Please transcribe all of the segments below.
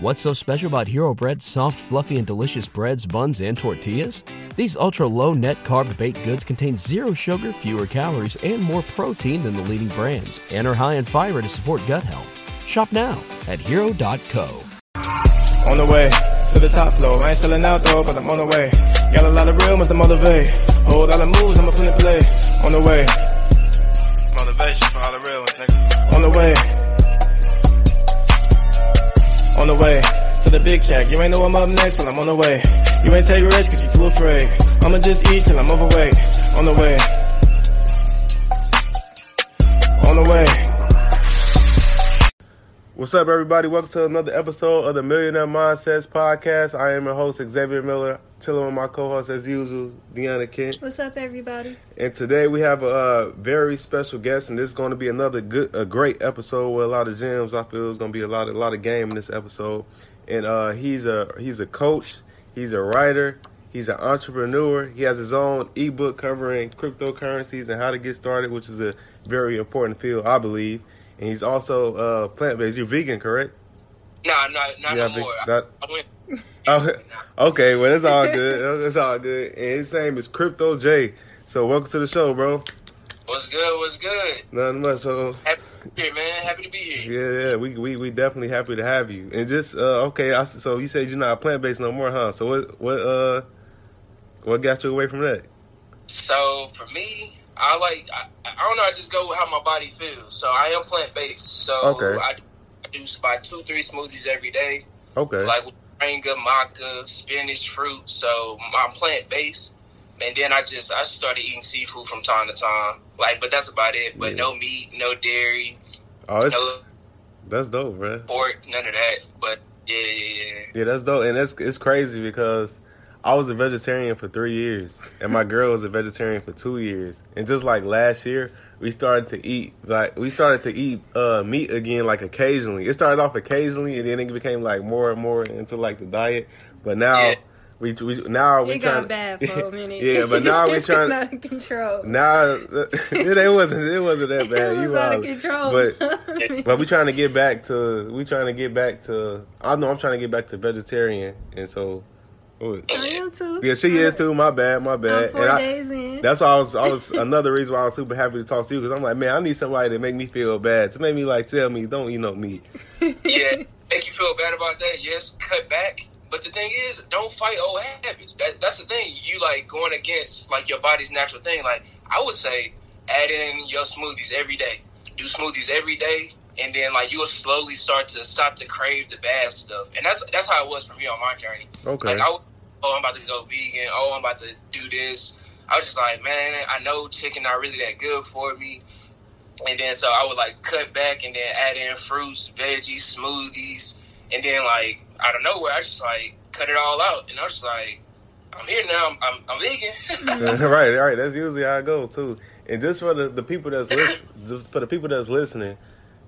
What's so special about Hero Bread's soft, fluffy, and delicious breads, buns, and tortillas? These ultra low net carb baked goods contain zero sugar, fewer calories, and more protein than the leading brands, and are high in fiber to support gut health. Shop now at hero.co. On the way to the top floor. I ain't selling out though, but I'm on the way. Got a lot of real ones to motivate. Whole lot of moves, I'ma put in play. On the way. Motivation for all the real ones, nigga. On the way. On the way to the big check. You ain't know I'm up next, but I'm on the way. You ain't take risks cause you too afraid. I'ma just eat till I'm overweight. On the way. On the way. What's up, everybody? Welcome to another episode of the Millionaire Mindsets Podcast. I am your host, Xavier Miller, chilling with my co-host as usual, Deanna Kent. What's up, everybody? And today we have a uh, very special guest, and this is going to be another good, a great episode with a lot of gems. I feel it's going to be a lot, a lot of game in this episode. And uh, he's a he's a coach, he's a writer, he's an entrepreneur. He has his own ebook covering cryptocurrencies and how to get started, which is a very important field, I believe. And he's also uh, plant based. You're vegan, correct? Nah, not not Yeah, no big- more. that- I, I went. Oh, okay, well, it's all good. It's all good. And his name is Crypto Jay. So, welcome to the show, bro. What's good? What's good? Nothing much. So, Happy to be here, man. Happy to be here. yeah, yeah, we we we definitely happy to have you. And just uh, okay, I, so you said you're not plant based no more, huh? So what what uh what got you away from that? So for me, I like. I, I don't know. I just go with how my body feels. So I am plant based. So Okay. I, I do about two, three smoothies every day, Okay, like with moringa, maca, spinach, fruit. So I'm plant based. And then I just I just started eating seafood from time to time. Like, but that's about it. But Yeah. no meat, no dairy, oh, it's, no that's dope, bro. pork, none of that. But yeah, yeah, yeah. Yeah, that's dope, and it's it's crazy because I was a vegetarian for three years, and my girl was a vegetarian for two years, and just like last year, we started to eat like we started to eat uh, meat again, like occasionally. It started off occasionally, and then it became like more and more into like the diet. But now Yeah. we, we now we It trying got bad for a minute. yeah, but now we It's trying out of control. now it wasn't it wasn't that bad. it you was out of wildin'. control. but but we trying to get back to we trying to get back to I know I'm trying to get back to vegetarian and so what- Oh, I am too. yeah she is too my bad my I'm bad four and I, days in. that's why I was I was another reason why I was super happy to talk to you because I'm like man I need somebody to make me feel bad to make me like tell me don't eat no meat yeah, make you feel bad about that. Yes, cut back. But the thing is, don't fight old habits. That, that's the thing. You like going against like your body's natural thing. Like I would say, add in your smoothies every day. Do smoothies every day, and then like you'll slowly start to stop to crave the bad stuff. And that's that's how it was for me on my journey. okay Like I, was, oh, I'm about to go vegan. Oh, I'm about to do this. I was just like, man, I know chicken not really that good for me. And then so I would like cut back and then add in fruits, veggies, smoothies, and then like out of nowhere, I just like cut it all out, and I was just like, I'm here now. I'm I'm, I'm vegan. right right that's usually how I go too and just for the, the people that's listen, for the people that's listening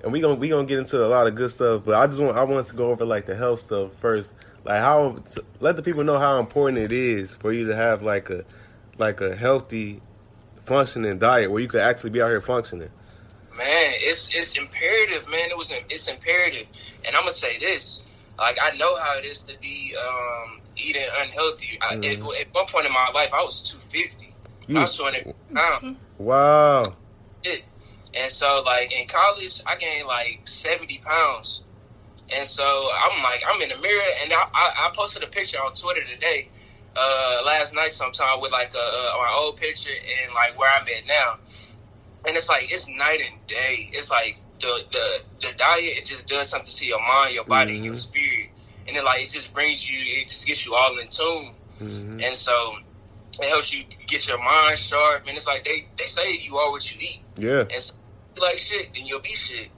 and we gonna we gonna get into a lot of good stuff but I just want I want to go over like the health stuff first like how let the people know how important it is for you to have like a like a healthy functioning diet where you could actually be out here functioning man, it's it's imperative, man. It was it's imperative, and I'm gonna say this. Like I know how it is to be um, eating unhealthy. I, at, at one point in my life, I was 250. You- I was 200 pounds. wow it. And so, like in college, I gained like seventy pounds, and so I'm like, I'm in the mirror, and I, I, I posted a picture on Twitter today, uh, last night sometime with like uh, uh, my old picture and like where I'm at now, and it's like it's night and day. It's like the the the diet it just does something to your mind, your body, and your spirit, and it like it just brings you, it just gets you all in tune. hmm And so it helps you get your mind sharp. And it's like they, they say you are what you eat. yeah And so like shit, then you'll be shit.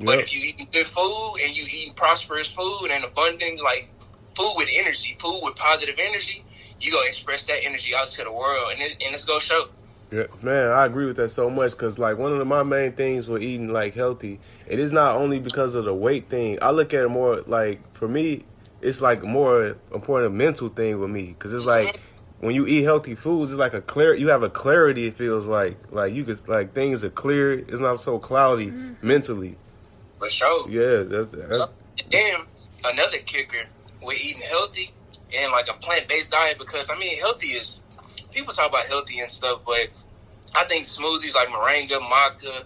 But if you eating good food and you eating prosperous food and abundant, like food with energy, food with positive energy, you go express that energy out to the world, and it, and it's gonna show. Yeah, man, I agree with that so much because like one of the, my main things with eating like healthy, it is not only because of the weight thing. I look at it more like for me, it's like more important mental thing with me because it's like mm-hmm. When you eat healthy foods, it's like a clear. You have a clarity. It feels like like you could like things are clear. It's not so cloudy mm-hmm. mentally. For sure. Yeah, that's that's So, damn, another kicker with eating healthy and like a plant based diet because I mean healthy is people talk about healthy and stuff, but I think smoothies like moringa, maca,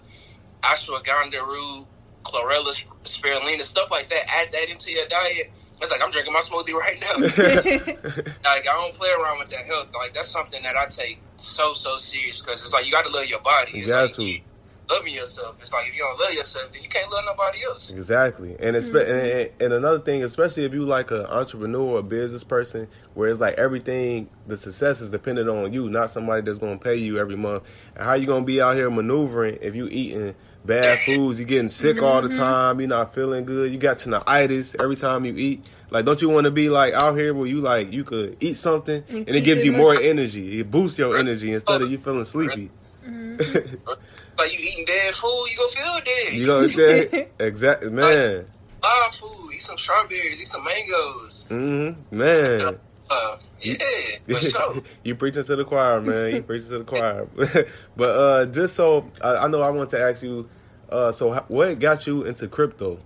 ashwagandha root, chlorella, spirulina, stuff like that. Add that into your diet. It's like I'm drinking my smoothie right now. like I don't play around with that health. Like that's something that I take so so serious because it's like you got to love your body. You got like to. you loving yourself. It's like if you don't love yourself, then you can't love nobody else. Exactly, and, it's, mm-hmm. and and another thing, especially if you like an entrepreneur or a business person, where it's like everything, the success is dependent on you, not somebody that's going to pay you every month. And how you going to be out here maneuvering if you eating bad foods, You're getting sick all the time, you're not feeling good, you got tinnitus every time you eat. Like, don't you want to be like out here where you like you could eat something and, it gives you more mus- energy, it boosts your energy instead of you feeling sleepy. Like you eating dead food, you gonna feel dead. You know what I'm saying? Exactly, man. Buy food, eat some strawberries, eat some mangoes. Mm-hmm. man. Uh, yeah, for sure. you preaching to the choir, man. You preaching to the choir. but uh, just so I, I know, I want to ask you. Uh, so how, what got you into crypto?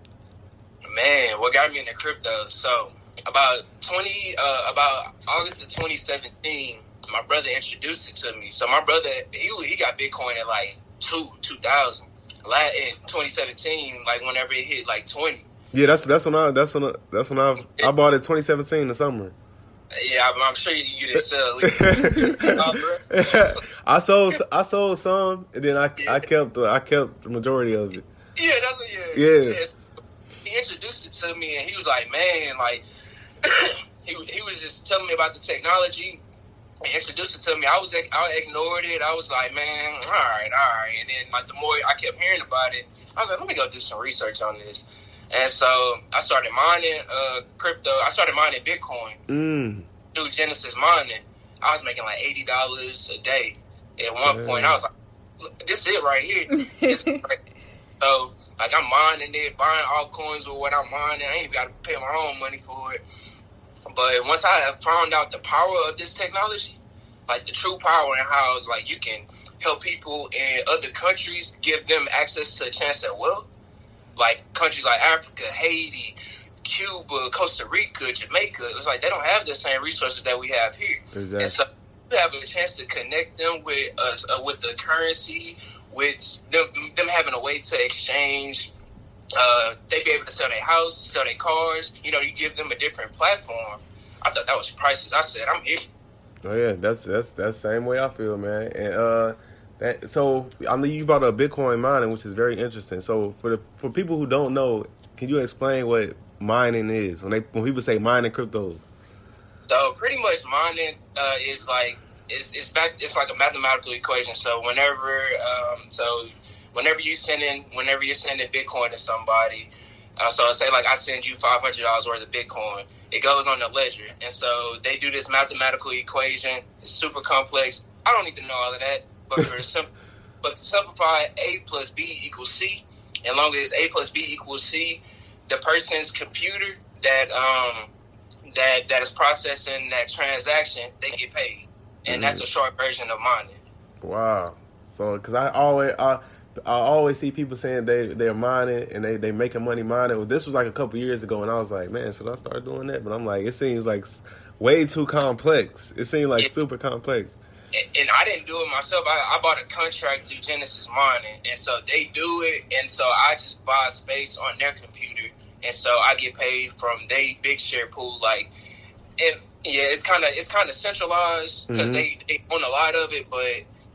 Man, what got me into crypto? So about twenty, uh, about August of 2017, my brother introduced it to me. So my brother, he he got Bitcoin at like two two thousand. In 2017, like whenever it hit like 20. Yeah, that's that's when I that's when I, that's when I I bought it 2017 the summer. Yeah, I'm, I'm sure you, you didn't sell. I sold I sold some, and then I I kept the, I kept the majority of it. Yeah, that's what, yeah. Yeah. Yes. He introduced it to me, and he was like, "Man, like." he he was just telling me about the technology. He introduced it to me. I was I ignored it. I was like, "Man, all right, all right." And then like the more I kept hearing about it, I was like, "Let me go do some research on this." And so I started mining uh, crypto. I started mining Bitcoin Mm. through Genesis mining. I was making like eighty dollars a day. At one Yeah. point, I was like, "This is it right here." Right. So like I'm mining it, buying all coins with what I'm mining. I ain't got to pay my own money for it. But once I have found out the power of this technology, like the true power and how like you can help people in other countries, give them access to a chance at wealth, like countries like Africa, Haiti, Cuba, Costa Rica, Jamaica. It's like they don't have the same resources that we have here. Exactly. And so you have a chance to connect them with us uh, with the currency, with them them having a way to exchange. Uh, they be able to sell their house, sell their cars. You know, you give them a different platform. I thought that was priceless. I said, I'm here. Oh yeah, that's that's that's the same way I feel, man. And uh, that so I mean you brought up Bitcoin mining, which is very interesting. So for the for people who don't know, can you explain what mining is when they when people say mining crypto? So pretty much mining uh, is like it's it's back. It's like a mathematical equation. So whenever um, so whenever you send in whenever you're sending Bitcoin to somebody, uh, so I say like I send you five hundred dollars worth of Bitcoin. It goes on the ledger, and so they do this mathematical equation. It's super complex. I don't need to know all of that, but for sim- but to simplify, A plus B equals C. And long as A plus B equals C, the person's computer that um that that is processing that transaction, they get paid, and that's a short version of mining. Wow. So because I always I, I always see people saying they they're mining and they they making money mining. This was like a couple years ago, and I was like, man, should I start doing that? But I'm like, it seems like way too complex. It seems like Yeah. super complex. And, and I didn't do it myself. I, I bought a contract through Genesis Mining, and so they do it, and so I just buy space on their computer, and so I get paid from they big share pool. Like, and yeah, it's kind of it's kind of centralized because Mhm. they they own a lot of it, but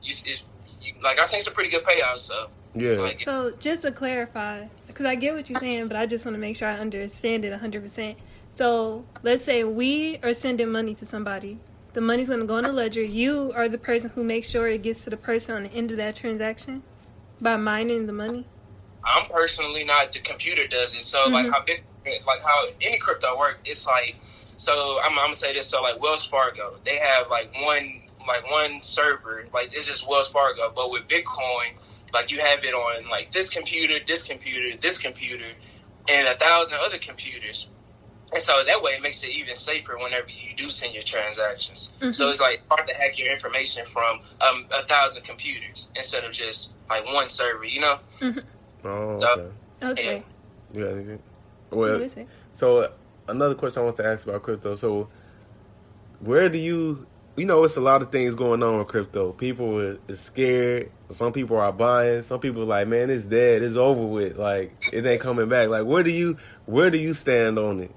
you, it's, you like I seen some pretty good payouts. So Yeah. like, So just to clarify, because I get what you're saying, but I just want to make sure I understand it 100%. So let's say we are sending money to somebody. The money's going to go in the ledger. You are the person who makes sure it gets to the person on the end of that transaction by mining the money. I'm personally not. The computer does it. So like Mhm. how big, like how any crypto work, it's like. So I'm, I'm gonna say this. So like Wells Fargo, they have like one like one server. Like it's just Wells Fargo. But with Bitcoin, like you have it on like this computer, this computer, this computer, and a thousand other computers. And so that way it makes it even safer whenever you do send your transactions. So it's like hard to hack your information from um, a thousand computers instead of just like one server. You know. Oh, So- okay. Okay. Yeah. yeah. What Well, so another question I want to ask about crypto. So, where do you, you know, it's a lot of things going on with crypto. People are, are scared. Some people are buying. Some people are like, man, it's dead. It's over with. Like it ain't coming back. Like where do you, where do you stand on it?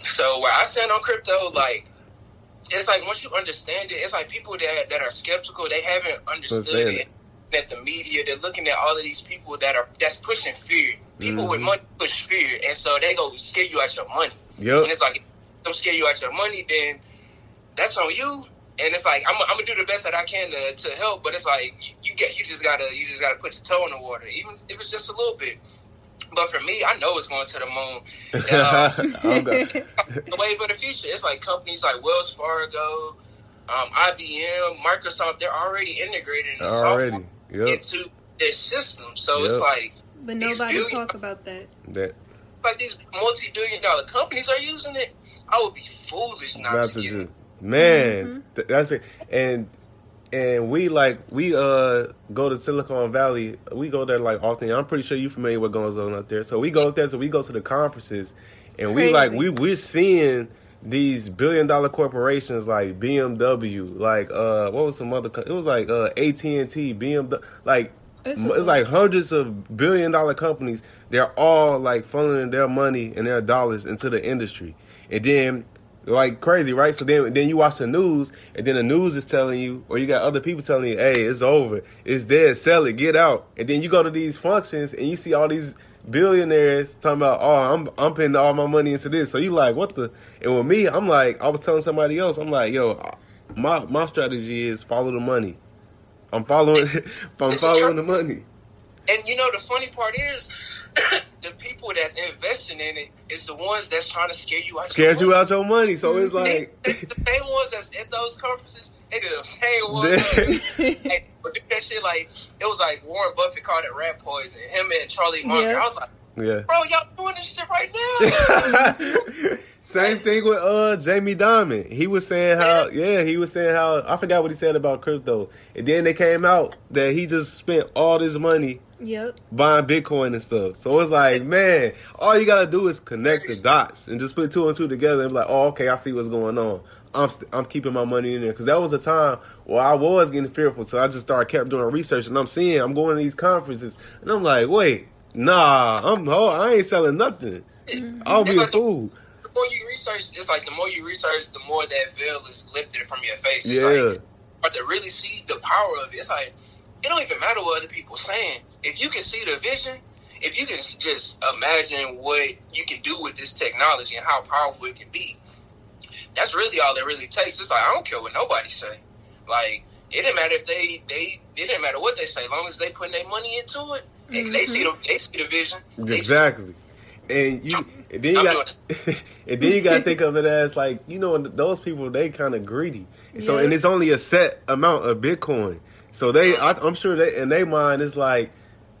So where I stand on crypto, like it's like once you understand it, it's like people that that are skeptical, they haven't understood it. That the media, they're looking at all of these people that are that's pushing fear. People with Mhm. money push fear, and so they go scare you out your money. Yep. And it's like, if them scare you out your money, then that's on you. And it's like I'm, I'm gonna do the best that I can to, to help, but it's like you, you get you just gotta you just gotta put your toe in the water, even if it's just a little bit. But for me, I know it's going to the moon. Uh, the wave of the future. It's like companies like Wells Fargo, um, IBM, Microsoft. They're already integrating the Already. software Yep. into their system. So it's like But nobody billion- talk about that. That it's like these multi-billion-dollar companies are using it. I would be foolish not, not to to get do. it. Man, th- that's it. And and we like we uh go to Silicon Valley. We go there like often. I'm pretty sure you're familiar with what goes on up there. So we go up there. So we go to the conferences, and we like we we're seeing these billion dollar corporations like BMW, like uh what was some other? co- It was like uh AT and T, BMW, like. It's It's, like hundreds of billion dollar companies. They're all like funneling their money and their dollars into the industry, and then like crazy, right? So then, then you watch the news, and then the news is telling you, or you got other people telling you, "Hey, it's over, it's dead, sell it, get out." And then you go to these functions, and you see all these billionaires talking about, "Oh, I'm I'm putting all my money into this." So you like, what the? And with me, I'm like, I was telling somebody else, I'm like, "Yo, my my strategy is follow the money. I'm following, I'm following the money." And you know the funny part is, the people that's investing in it is the ones that's trying to scare you out. Scared your you money. out your money, so it's like, they, the same ones that's at those conferences. They the same ones. hey, but that shit like it was like Warren Buffett called it rat poison. Him and Charlie Munger. Yeah. I was like, yeah. bro, y'all doing this shit right now. Same thing with uh Jamie Dimon. He was saying how yeah, he was saying how I forgot what he said about crypto. And then they came out that he just spent all this money Yep. buying Bitcoin and stuff. So it's like, man, all you gotta do is connect the dots and just put two and two together and be like, oh, okay, I see what's going on. I'm st- I'm keeping my money in there because that was a time where I was getting fearful. So I just started kept doing research and I'm seeing I'm going to these conferences and I'm like, wait, nah, I'm oh, I ain't selling nothing. Mm-hmm. I'll be It's a like the- fool. the more you research, it's like the more you research, the more that veil is lifted from your face. It's Yeah. like, but to really see the power of it, it's like it don't even matter what other people saying. If you can see the vision, if you can just imagine what you can do with this technology and how powerful it can be, that's really all it really takes. It's like I don't care what nobody say. Like it didn't matter if they they it didn't matter what they say, as long as they putting their money into it. and They see mm-hmm. the they see the vision. They- Exactly. And you and then you got and then you got to think of it as like you know those people they kind of greedy. So Yeah. and it's only a set amount of Bitcoin. So they mm-hmm. I, I'm sure they in their mind it's like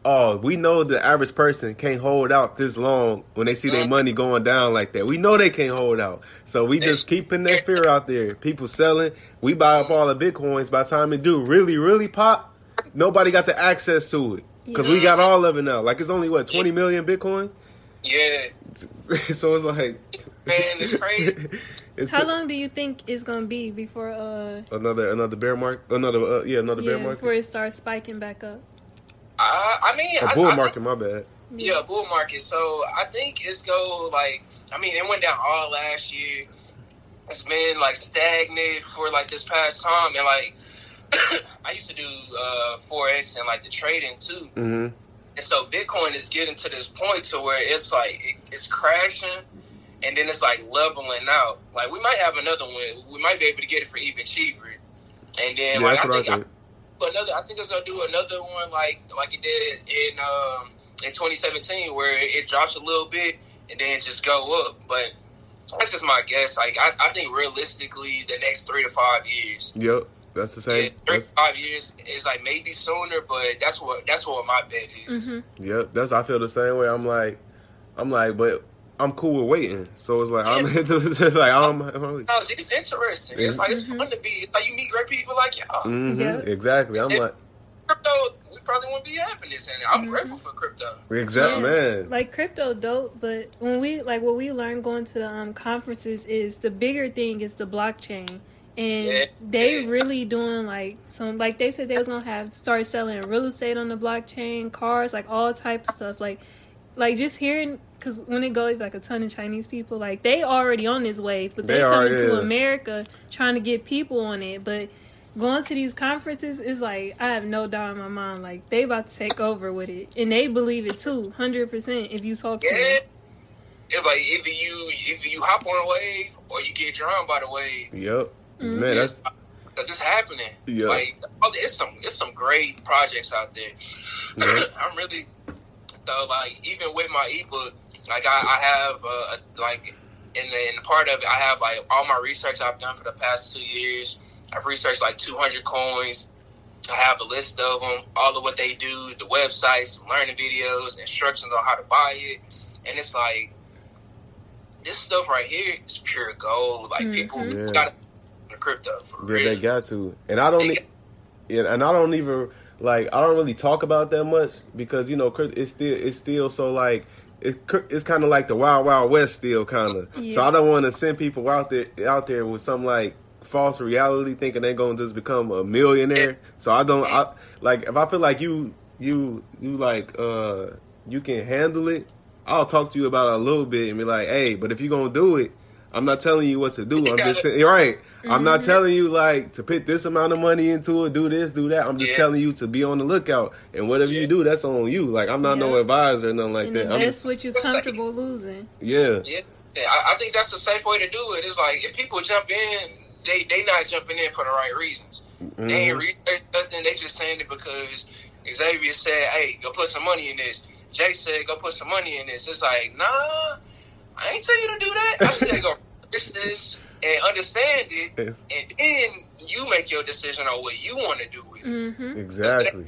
oh we know the average person can't hold out this long when they see their money going down like that. We know they can't hold out. So we just keeping that fear out there. People selling. We buy up all the Bitcoins. By the time it do really really pop, nobody got the access to it. Because we got all of it now. Like it's only what twenty million Bitcoin. Yeah, so it's like, man, it's crazy. it's How a- long do you think it's gonna be before uh another another bear market, another uh, yeah another bear yeah market, before it starts spiking back up? I, I mean, a I, bull I market. My bad. Yeah, bull market. So I think it's go like I mean it went down all last year. It's been like stagnant for like this past time, and like I used to do uh, forex and like the trading too. hmm And so Bitcoin is getting to this point to where it's like it, it's crashing, and then it's like leveling out. Like we might have another one. We might be able to get it for even cheaper. And then Yeah, like I I think, I think. Another. I think it's gonna do another one like like it did in um, in 2017, where it drops a little bit and then just go up. But that's just my guess. Like I, I think realistically, the next three to five years. Yep, that's the Yeah, same. three That's, to five years is like maybe sooner, but that's what that's what my bet is. hmm yep, that's I feel the same way. I'm like, I'm like, but I'm cool with waiting. So it's like I'm like I'm. I'm No, it's interesting. It's like it's fun to be. It's like you meet great people like y'all. hmm Yeah. Exactly. I'm like, Crypto, we probably wouldn't be having this. And I'm Mhm. grateful for crypto. Exactly, Yeah. man. Like crypto dope, but when we like what we learned going to the um, conferences is the bigger thing is the blockchain. And Yeah. they Yeah. really doing like some like they said they was gonna have start selling real estate on the blockchain, cars, like all type of stuff. Like like just hearing because when it goes like a ton of Chinese people, like they already on this wave, but they, They are, coming to. America trying to get people on it. But going to these conferences is like I have no doubt in my mind, like they about to take over with it, and they believe it too, hundred percent. If you talk to Yeah. them, It's like either you either you hop on a wave or you get drowned by the wave. Yep. Mhm. Man, that's Because it's happening. Yeah. Like oh, it's some it's some great projects out there. Yeah. I'm really so like even with my ebook, like I, I have uh, a- like in the, in part of it, I have like all my research I've done for the past two years. I've researched like 200 coins. I have a list of them, all of what they do, the websites, learning videos, instructions on how to buy it, and it's like this stuff right here is pure gold. Like people Mhm. Yeah. got to crypto for Yeah, real. they got to, and I don't, They e- yeah, and I don't even like I don't really talk about that much because you know it's still it's still so like it's it's kind of like the wild wild west still kind of. So I don't want to send people out there out there with some like false reality thinking they're gonna just become a millionaire. So I don't I like if I feel like you you you like uh you can handle it. I'll talk to you about it a little bit and be like, hey, but if you're gonna do it, I'm not telling you what to do. I'm just saying, you're right. I'm not telling you like to put this amount of money into it, do this, do that. I'm just Yeah. telling you to be on the lookout, and whatever you do, that's on you. Like I'm not no advisor or nothing like and that. I'm just, what you're What's that? comfortable losing. yeah, Yeah, yeah I, I think that's the safe way to do it. It's like if people jump in, they they not jumping in for the right reasons. They ain't Mhm. research nothing. They just saying it because Xavier said, "Hey, go put some money in this." Jay said, "Go put some money in this." It's like, nah, I ain't tell you to do that. I said, go fix this and understand it, It's- and then you make your decision on what you want to do with it. Mm-hmm. exactly.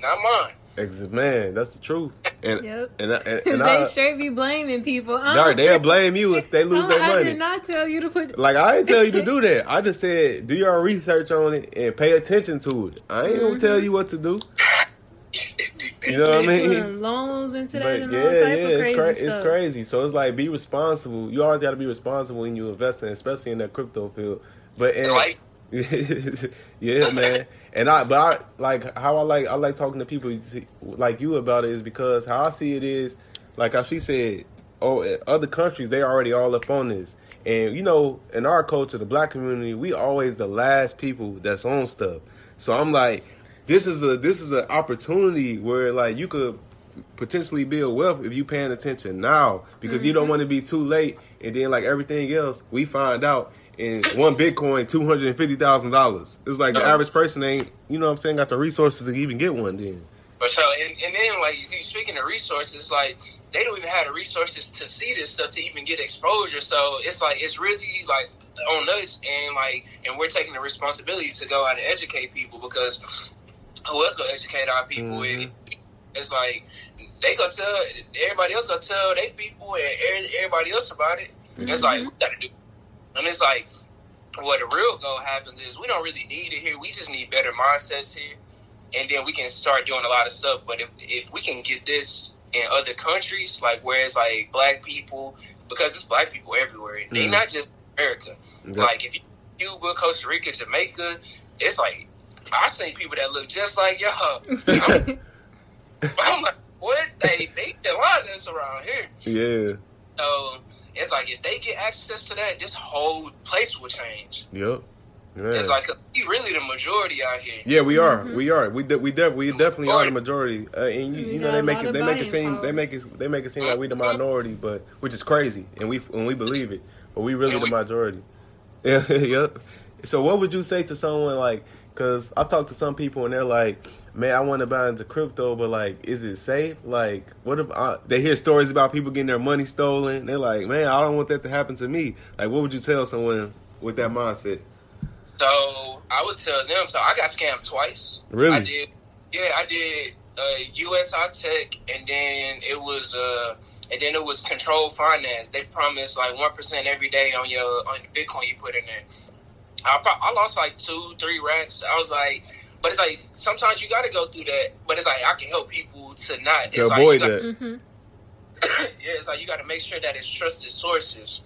Not mine. Ex- man, that's the truth. And Yep. and I- and, and they I, straight be blaming people. I they'll, blame you if they lose I, their I money. did not tell you to put. Like I didn't tell you to do that. I just said do your research on it and pay attention to it. I ain't gonna tell you what to do. You know what I mean? loans into that But and yeah, yeah, it's, crazy cra- it's crazy. So it's like be responsible. You always got to be responsible when you invest in, especially in that crypto field. But and, Like, yeah, man. And I, but I like how I like I like talking to people like you about it is because how I see it is like how she said. Oh, eh, other countries they already all up on this, and you know, in our culture, the black community, we always the last people that's on stuff. So I'm like, this is a this is an opportunity where like you could potentially build wealth if you paying attention now because you don't mm-hmm. want to be too late and then like everything else we find out in one bitcoin $250000 it's like the average person ain't you know what i'm saying got the resources to even get one then For sure. And, and then, like, you speaking of resources, like, they don't even have the resources to see this stuff to even get exposure. So it's like, it's really, like, on us. And, like, and we're taking the responsibility to go out and educate people because who else going to educate our people? Mhm. It- It's like, they gonna tell, everybody else going to tell their people and every- everybody else about it. It's like, we got to do And it's like, what the real goal happens is we don't really need it here. We just need better mindsets here and then we can start doing a lot of stuff. But if if we can get this in other countries, like where it's like black people, because it's black people everywhere. They Mhm. not just America. Yeah. Like if you Cuba, Costa Rica, Jamaica, it's like I seen people that look just like y'all. I'm, I'm like, what? They they the this around here. yeah So it's like if they get access to that, this whole place will change. yep yeah. It's like 'cause we really the majority out here. yeah, we are. Mhm. We are. We de- we def- we definitely are the majority. Uh, and you, you know they make it they make it seem power. they make it they make it seem like we the minority, but which is crazy, and we and we believe it, but we really And the we- majority. Yeah, yep. So what would you say to someone like? Because I've talked to some people and they're like, "Man, I want to buy into crypto, but like, is it safe? Like, what if I, they hear stories about people getting their money stolen? They're like, man, I don't want that to happen to me. Like, what would you tell someone with that mindset? So I would tell them. So I got scammed twice. Really? I did. Yeah, I did. Uh, USI Tech, and then it was. Uh, and then it was controlled finance. They promised like one percent every day on your on the Bitcoin you put in there. I, pro- I lost like two, three racks. I was like, but it's like sometimes you got to go through that. But it's like I can help people to not To it's like avoid you got- that. hmm yeah, it's like you got to make sure that it's trusted sources.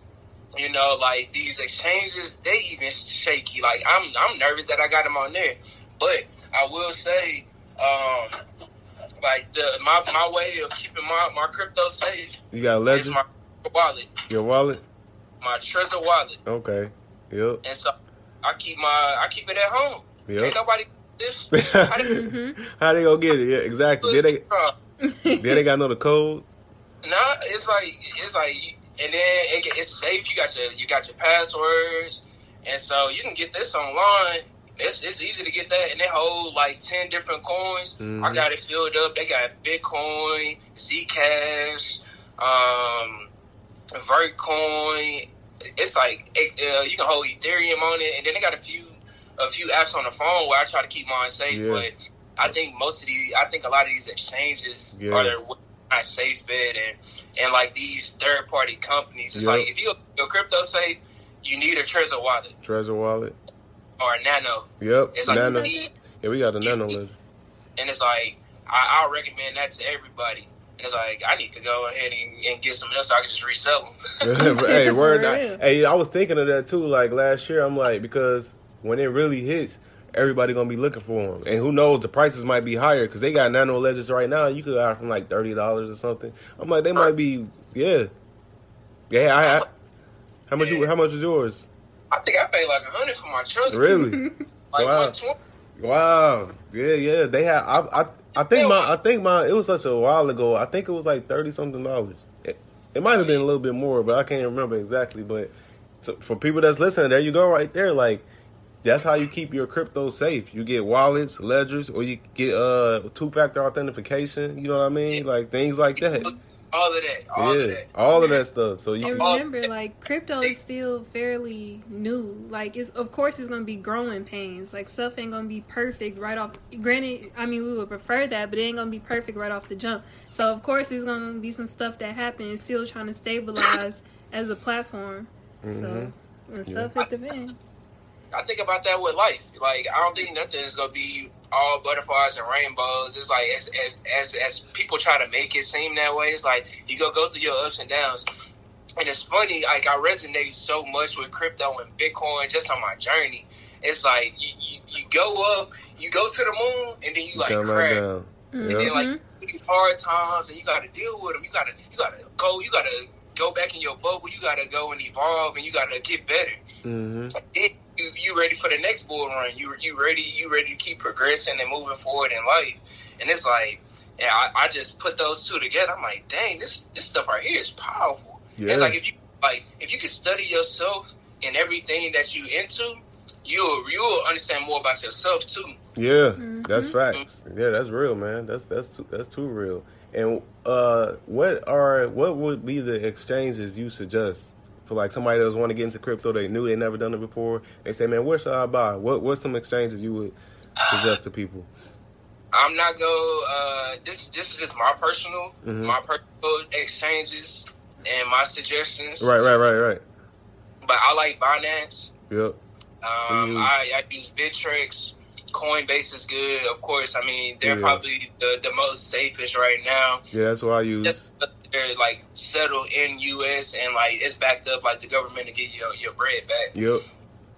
You know, like these exchanges, they even shaky. Like I'm, I'm nervous that I got them on there, but I will say, um, like the my my way of keeping my my crypto safe You got a is Ledger? my wallet, Your wallet? my Trezor wallet, Okay. Yep. and so I keep my I keep it at home. Ain't nobody this. I didn't- hmm How they gonna get it? Yeah, exactly. Then they, then they got know the code. Nah, it's like it's like, and then it, it's safe. You got your you got your passwords, and so you can get this online. It's it's easy to get that, and they hold like ten different coins. Mhm. I got it filled up. They got Bitcoin, Zcash, um, Vertcoin. It's like it, uh, you can hold Ethereum on it, and then they got a few a few apps on the phone where I try to keep mine safe. Yeah. But I think most of these, I think a lot of these exchanges Yeah. are not safe it, and and like these third party companies. It's Yep. like if you your crypto safe, you need a Trezor wallet Trezor wallet. or a Nano. Yep. It's like Nano. need- Yeah, we got a nano and it's like I, I'll recommend that to everybody. And it's like I need to go ahead and, and get some else so I can just resell them. hey, word. I, hey, I was thinking of that too. Like last year, I'm like because when it really hits, everybody gonna be looking for them, and who knows, the prices might be higher because they got Nano Ledgers right now. You could buy from like thirty dollars or something. I'm like, they might be, yeah, yeah. I, I how much? You, how much was yours? I think I paid like a hundred for my trust. Really? Like Wow. one twenty. Wow. Yeah, yeah. They had. I, I, I think my. I think my. It was such a while ago. I think it was like thirty something dollars. It, it might have been a little bit more, but I can't remember exactly. But so for people that's listening, there you go, right there. Like that's how you keep your crypto safe. You get wallets, ledgers, or you get uh two factor authentication. You know what I mean? Like things like that. All of that. All yeah, of that. all of that stuff. So And you. remember, like crypto is still fairly new. Like it's of course it's gonna be growing pains. Like stuff ain't gonna be perfect right off. Granted, I mean we would prefer that, but it ain't gonna be perfect right off the jump. So of course there's gonna be some stuff that happens. Still trying to stabilize as a platform. So mm-hmm. and stuff hit the fan. I think about that with life. Like I don't think nothing is gonna be all butterflies and rainbows. It's like as as as as people try to make it seem that way. It's like you go go through your ups and downs. And it's funny, like I resonate so much with crypto and Bitcoin just on my journey. It's like you, you, you go up, you go to the moon, and then you like come crash. right down. And then like these hard times, and you got to deal with them. You got to you got to go. You got to go back in your bubble. You got to go and evolve, and you got to get better. hmm Then you you ready for the next bull run. You you ready you ready to keep progressing and moving forward in life. And it's like, yeah, I, I just put those two together. I'm like, dang, this this stuff right here is powerful. Yeah. It's like if you like if you can study yourself and everything that you into, you'll you'll understand more about yourself too. Yeah, that's facts. Yeah, that's real, man. That's that's too, that's too real. And uh, what are what would be the exchanges you suggest for like somebody that was want to get into crypto? They knew they never done it before. They say, man, where should I buy? What what's some exchanges you would suggest to people? I'm not go. Uh, this this is just my personal Mhm. my personal exchanges and my suggestions. Right, right, right, right. But I like Binance. Yep. Um, Mhm. I, I use Bittrex. Coinbase is good, of course. I mean, they're Yeah. probably the, the most safest right now. Yeah, that's what I use. That They're like settled in U.S. and like it's backed up like the government to get your, your bread back Yep.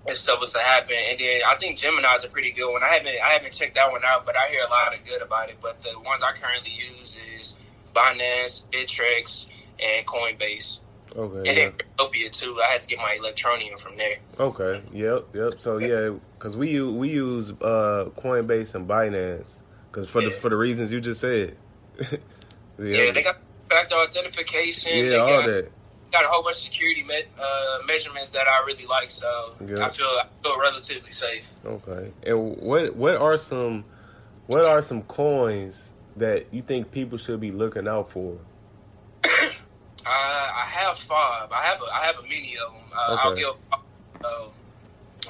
if stuff was to happen. And then I think Gemini's a pretty good one. I haven't I haven't checked that one out, but I hear a lot of good about it. But the ones I currently use is Binance, Bittrex, and Coinbase, Okay. and Yeah. then Cryptopia too. I had to get my Electroneum from there. Okay. Yep. Yep. So yeah, because we use we use uh, Coinbase and Binance because for the for the reasons you just said. Yeah, they got factor authentication. Yeah, they all got, that. got a whole bunch of security me- uh, measurements that I really like. So Yeah. I feel I feel relatively safe. Okay. And what what are some what are some coins that you think people should be looking out for? I, I have five. I have a, I have a many of them. Uh, I'll Okay. give uh,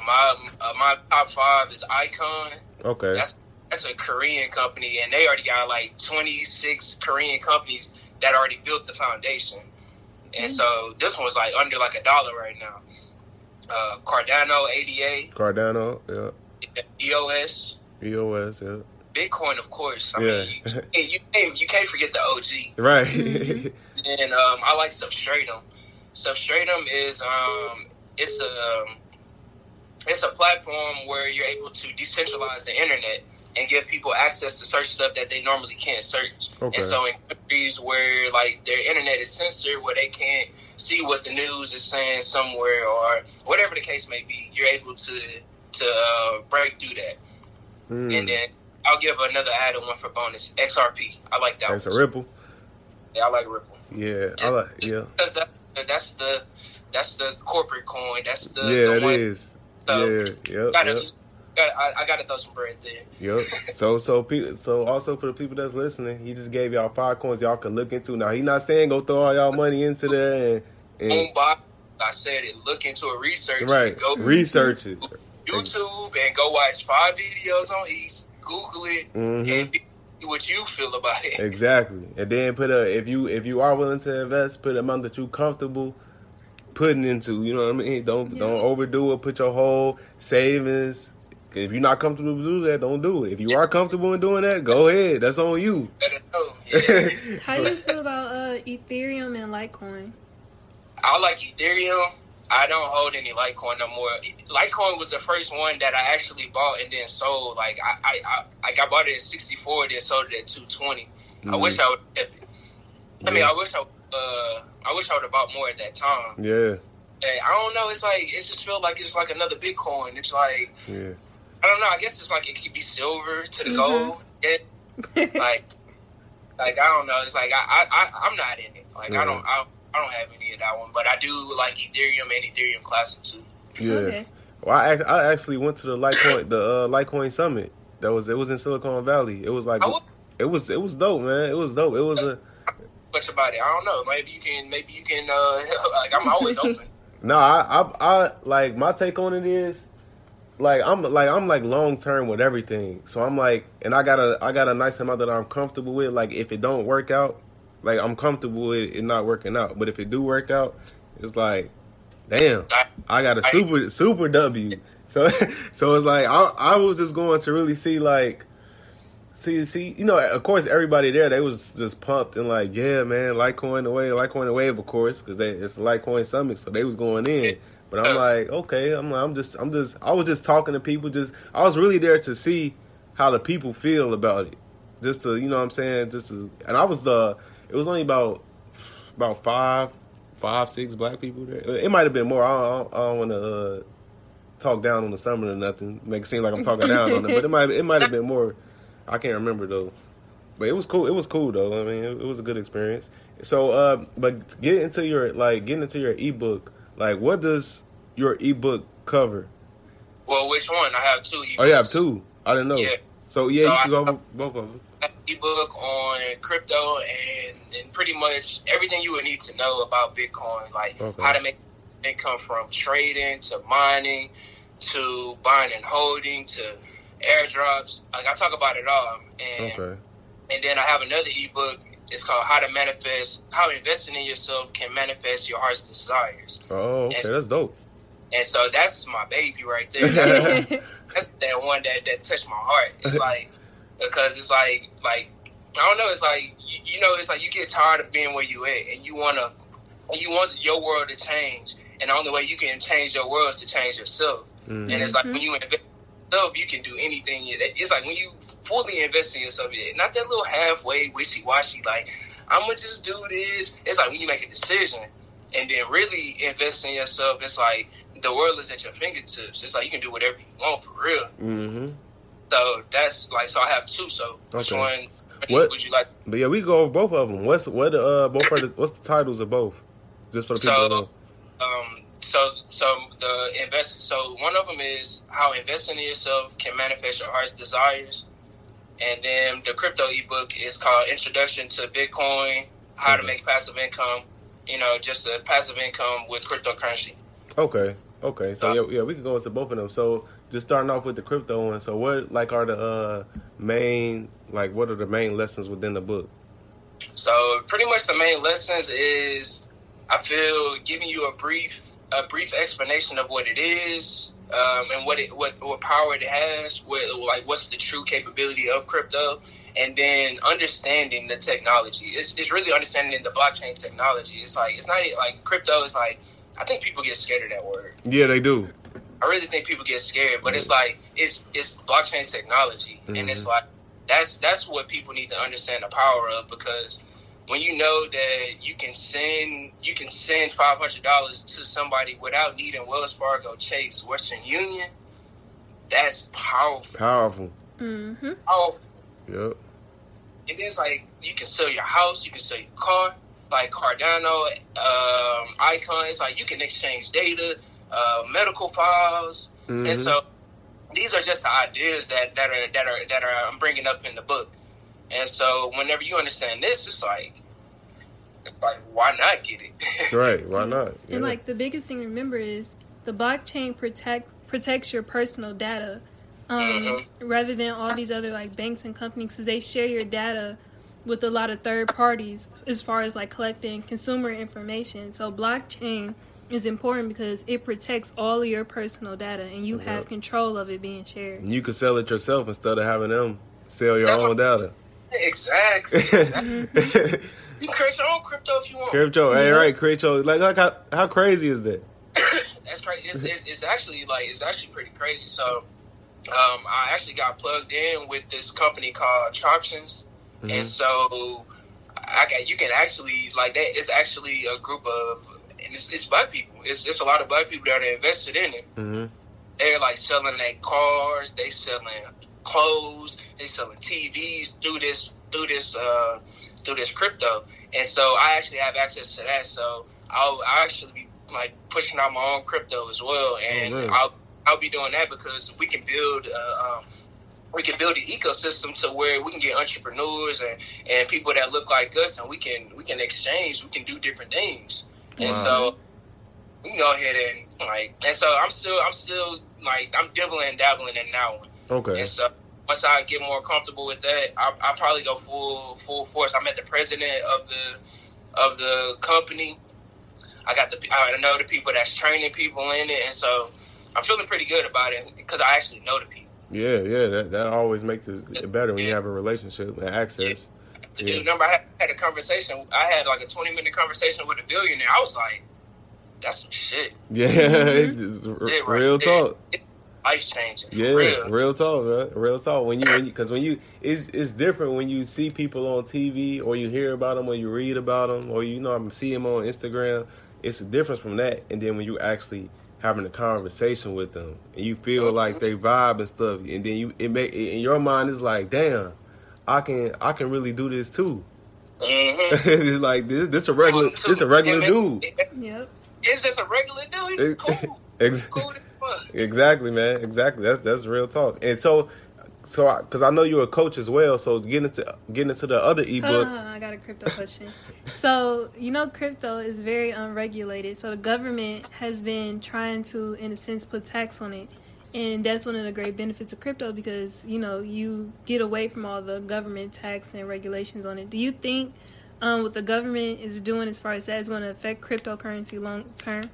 my uh, my top five is Icon. Okay. That's that's a Korean company, and they already got like twenty six Korean companies that already built the foundation. And so this one's like under like a dollar right now. Uh, Cardano, ADA, Cardano. Yeah. EOS, EOS, yeah. Bitcoin, of course. I Yeah. mean, you, can't- you can't you can't forget the OG. Right. And um, I like Substratum. Substratum is um, it's a it's a platform where you're able to decentralize the internet and give people access to search stuff that they normally can't search. Okay. And so in countries where like their internet is censored, where they can't see what the news is saying somewhere or whatever the case may be, you're able to to uh, break through that. Mm. And then I'll give another added one for bonus. XRP. I like that. That's a ripple. Yeah, I like Ripple. Yeah, I like. Yeah, Because that, that's the that's the corporate coin. That's the yeah, the it one. is. So, Yeah, yep, Gotta, yep. Gotta, I, I gotta throw some bread there. Yep. So so pe- so also for the people that's listening, he just gave y'all five coins y'all can look into. Now he not saying go throw all y'all money into there and, and. I said it. Look into it. Research. right go research it. YouTube and go watch five videos on each. Google it hmm and what you feel about it. Exactly. And then put a if you if you are willing to invest, put amount that you comfortable putting into. You know what I mean? Don't Yeah. don't overdo it. Put your whole savings. If you're not comfortable to do that, don't do it. If you are comfortable in doing that, go ahead. That's on you. Better know. Yeah. How do you feel about uh, Ethereum and Litecoin? I like Ethereum. I don't hold any Litecoin no more. Litecoin was the first one that I actually bought and then sold. Like I, I, I, like I bought it at sixty four, then sold it at two twenty. I wish I would. kept it. I mean, I wish I, uh, I wish I would have bought more at that time. Yeah, And I don't know. It's like it just feels like it's like another Bitcoin. It's like yeah. I don't know. I guess it's like it could be silver to the Mhm. gold. It, like, like I don't know. It's like I, I, I I'm not in it. Like Yeah. I don't, I, I don't have any of that one. But I do like Ethereum and Ethereum Classic too. Yeah. Okay. Well, I, I actually went to the Litecoin the uh, Litecoin summit. That was it was in Silicon Valley. It was like I would it was it was dope, man. It was dope. It was a much about it. I don't know. Maybe you can. Maybe you can. Uh, like I'm always open. no. I, I I like my take on it is like I'm like I'm like long term with everything. So I'm like, and I got a I got a nice amount that I'm comfortable with. Like if it don't work out, like I'm comfortable with it not working out. But if it do work out, it's like, damn, I, got a super super W. So so it's like I I was just going to really see like see see you know of course everybody there they was just pumped and like yeah man Litecoin the wave Litecoin the wave of course because it's Litecoin summit so they was going in. But I'm like okay I'm like I'm just I'm just I was just talking to people just I was really there to see how the people feel about it. Just to you know what I'm saying? Just to and I was the it was only about about five five six black people there. It might have been more. I don't, don't want to uh, talk down on the summit or nothing make it seem like I'm talking down on it but it might it might have been more. I can't remember though. But it was cool it was cool though. I mean it, it was a good experience. So uh but get into your like getting into your ebook like what does your ebook cover well, which one? I have two. Ebooks. oh you have two I didn't know Yeah. so yeah So you can go I- both of them ebook on crypto and, and pretty much everything you would need to know about Bitcoin, like Okay. how to make income from trading to mining to buying and holding to airdrops. Like I talk about it all. And okay and then I have another ebook. It's called How to Manifest How Investing in Yourself Can Manifest Your Heart's Desires. oh okay Yes. that's dope And so that's my baby right there. That's, that's that one that, that touched my heart. It's like because it's like like I don't know. It's like you, you know. It's like you get tired of being where you at, and you wanna you want your world to change. And the only way you can change your world is to change yourself. Mhm. And it's like when you invest in yourself, you can do anything. It's like when you fully invest in yourself, not that little halfway wishy washy. Like I'm gonna just do this. It's like when you make a decision and then really invest in yourself. It's like the world is at your fingertips. It's like you can do whatever you want for real. mm-hmm So that's like so. I have two. So which Okay. one What- would you like? But yeah, we go over both of them. What's what uh both are the, what's the titles of both? Just for the people. So- to know. Um, so so the invest. So one of them is how investing in yourself can manifest your heart's desires, and then the crypto ebook is called Introduction to Bitcoin: How to Make Passive Income. You know, just a passive income with cryptocurrency. Okay. Okay. So Uh, yeah, yeah, we can go into both of them. So just starting off with the crypto one. So what like are the uh main like what are the main lessons within the book? So pretty much the main lessons is I feel giving you a brief a brief explanation of what it is um, and what it what what power it has, what like what's the true capability of crypto, and then understanding the technology. It's it's really understanding the blockchain technology. It's like it's not like crypto is like I think people get scared of that word. Yeah, they do. I really think people get scared, but it's like it's it's blockchain technology, mm-hmm. and it's like that's that's what people need to understand the power of because when you know that you can send you can send five hundred dollars to somebody without needing Wells Fargo, Chase, Western Union, that's powerful. Powerful. Mm-hmm. Powerful. Yep. And then it's like you can sell your house, you can sell your car, like Cardano, um, Icon. It's like you can exchange data, uh, medical files, mm-hmm. and so these are just the ideas that, that are that are that are I'm bringing up in the book. And so whenever you understand this, it's like it's like why not get it? right, why not? Yeah. And like the biggest thing to remember is the blockchain protect protects your personal data. Um, mm-hmm. rather than all these other like banks and companies because they share your data with a lot of third parties as far as like collecting consumer information. So blockchain is important because it protects all of your personal data and you have control of it being shared. You can sell it yourself instead of having them sell your That's own data. Exactly. exactly. you can create your own crypto if you want. Crypto, hey, right? Create your like, like how how crazy is that? That's crazy. It's, it's, it's, actually like it's actually pretty crazy. So, um, I actually got plugged in with this company called Troptions, mm-hmm. and so I got you can actually like that. It's actually a group of and it's, it's black people. It's it's a lot of black people that are invested in it. Mm-hmm. They're like selling their cars, they selling clothes, they selling TVs through this through this uh, through this crypto. And so I actually have access to that. So I'll, I'll actually be like pushing out my own crypto as well, oh, and oh, I'll I'll be doing that because we can build. Uh, um, we can build an ecosystem to where we can get entrepreneurs and, and people that look like us and we can we can exchange we can do different things and so we can go ahead and like, and so I'm still, I'm still like, I'm dibbling and dabbling in that one. Okay. And so once I get more comfortable with that, I'll probably go full, full force. I met the president of the, of the company. I got the, I know the people that's training people in it, and so I'm feeling pretty good about it because I actually know the people. Yeah, yeah, that that always makes it better when yeah. you have a relationship and access. Yeah. Yeah. remember, I had, a conversation. I had like a twenty minute conversation with a billionaire. I was like, "That's some shit." Yeah, mm-hmm. right real talk. Life changing. Yeah, real. real. talk, man. Real talk. When you, when you because when, when, you, it's it's different when you see people on TV or you hear about them or you read about them or you know I'm see them on Instagram. It's a difference from that, and then when you actually having a conversation with them and you feel mm-hmm. like they vibe and stuff, and then you it make in your mind is like, damn I can I can really do this too. Mm-hmm. it's like this this a regular this a regular dude. Yep. It's just a regular dude. He's cool. exactly. Cool exactly, man. Exactly. That's that's real talk. And so so because I, I, know you're a coach as well, so getting into getting into the other ebook. Uh, I got a crypto question. so you know, crypto is very unregulated. So the government has been trying to, in a sense, put tax on it and that's one of the great benefits of crypto because you know you get away from all the government tax and regulations on it do you think um, what the government is doing as far as that is going to affect cryptocurrency long term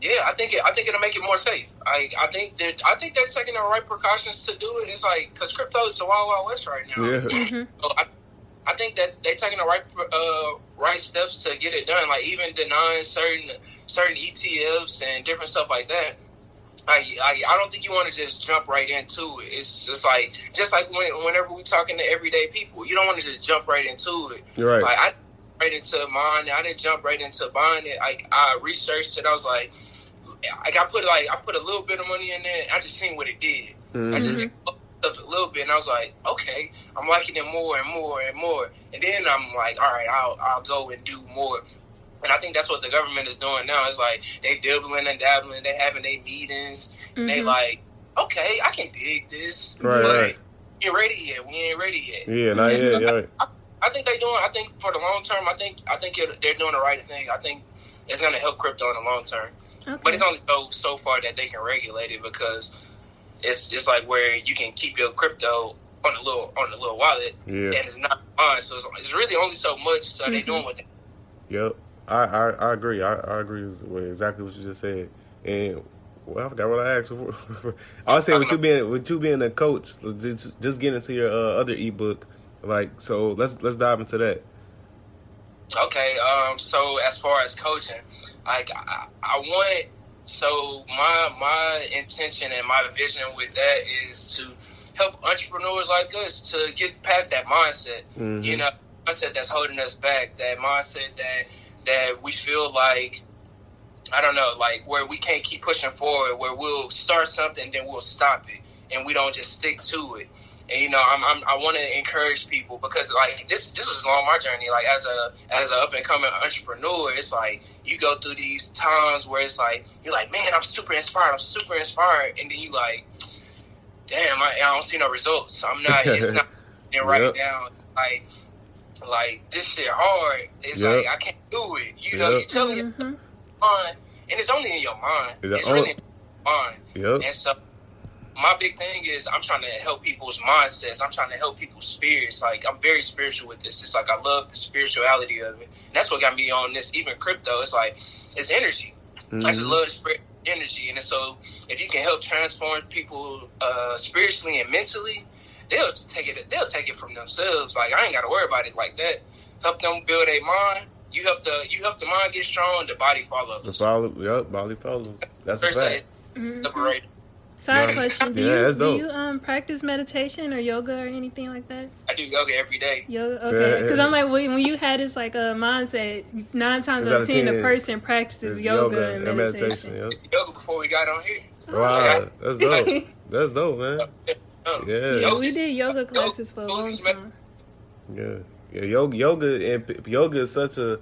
yeah i think it, i think it'll make it more safe i i think that i think they're taking the right precautions to do it it's like because crypto is the wild wild west right now yeah. Mm-hmm. So I, I think that they're taking the right uh, right steps to get it done like even denying certain certain etfs and different stuff like that I, I, I don't think you want to just jump right into it. It's just like just like when, whenever we're talking to everyday people, you don't want to just jump right into it. You're right. Like I right into mine. I didn't jump right into buying it. I I researched it. I was like, like I put like I put a little bit of money in there. I just seen what it did. Mm-hmm. I just a little bit, and I was like, okay, I'm liking it more and more and more. And then I'm like, all right, I'll I'll go and do more. And I think that's what the government is doing now. It's like they dibbling and dabbling. They having their meetings. Mm-hmm. They like, okay, I can dig this. Right, but right. We ain't ready yet. We ain't ready yet. Yeah, not yet. Yeah. I, I, think they're doing. I think for the long term, I think I think they're doing the right thing. I think it's going to help crypto in the long term. Okay. But it's only so so far that they can regulate it because it's it's like where you can keep your crypto on a little on a little wallet, yeah. and it's not on. So it's, it's really only so much. So mm-hmm. they doing with it. Yep. I, I, I agree. I, I agree with with exactly what you just said. And well, I forgot what I asked before. I was saying with you being with you being a coach, just, just get into your uh, other ebook. Like so, let's let's dive into that. Okay, um, so as far as coaching, like I, I want, so my my intention and my vision with that is to help entrepreneurs like us to get past that mindset. Mhm. You know, mindset that's holding us back. That mindset that that we feel like I don't know, like where we can't keep pushing forward, where we'll start something, then we'll stop it, and we don't just stick to it. And you know, I'm, I'm I want to encourage people because like this this was along my journey. Like as a as an up and coming entrepreneur, it's like you go through these times where it's like you're like, man, I'm super inspired, I'm super inspired, and then you like, damn, I, I don't see no results. I'm not. It's not and right Yep. now. Like like this shit hard. It's Yep. like I can't do it. You know, Yep. you telling your Mhm. mind, and it's only in your mind. Yeah, It's oh. really in your mind. Yep. And so, my big thing is I'm trying to help people's mindsets. I'm trying to help people's spirits. Like I'm very spiritual with this. It's like I love the spirituality of it. And that's what got me on this. Even crypto, it's like it's energy. I just Mhm. love the spirit energy. And so, if you can help transform people uh, spiritually and mentally, they'll take it. They'll take it from themselves. Like I ain't got to worry about it like that. Help them build a mind. You help the you help the mind get strong. The body The follows. follow, yep, body follows. That's a First, fact. Mhm. Separate. Side Yeah. question: Do Yeah, you do you um practice meditation or yoga or anything like that? I do yoga every day. Yoga, okay. Yeah. Because I'm like, when when you had this like a mindset, nine times out out of of ten, the person practices It's yoga, and meditation. Yep. Yoga before we got on here. Wow, that's dope. That's dope, man. Yeah. Yeah, we did yoga classes for a long time. Yeah, yeah. Yoga, yoga, and p- yoga is such a.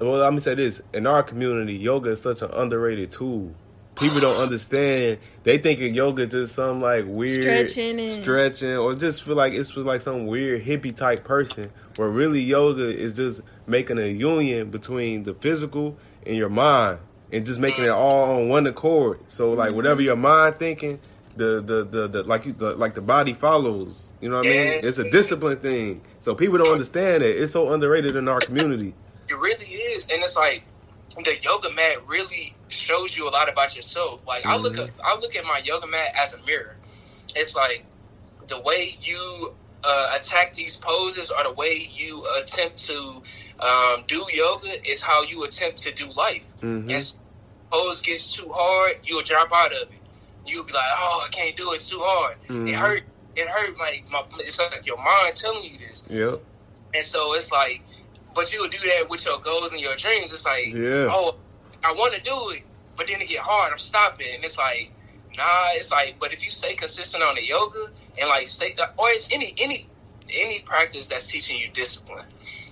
Well, let me say this: in our community, yoga is such an underrated tool. People don't understand. They think of yoga just some like weird Stretching and- stretching, or just feel like it's just like some weird hippie type person. Where really yoga is just making a union between the physical and your mind, and just making it all on one accord. So like mm-hmm. whatever your mind thinking, the the the, the like you the, like the body follows. You know what I mean? Yeah. It's a discipline thing. So people don't understand it. It's so underrated in our community. It really is, and it's like the yoga mat really shows you a lot about yourself. Like I look at I look at my yoga mat as a mirror. It's like the way you uh, attack these poses or the way you attempt to um, do yoga is how you attempt to do life. Mhm. And pose gets too hard, you'll drop out of it. You'll be like, "Oh, I can't do it. It's too hard. Mhm. It hurt. It hurt. Like my, it's like your mind telling you this." Yep. And so it's like, but you'll do that with your goals and your dreams. It's like, Yeah. oh, I want to do it, but then it get hard. I'm stopping, and it's like, nah. It's like, but if you stay consistent on the yoga and like stay, the or it's any any any practice that's teaching you discipline.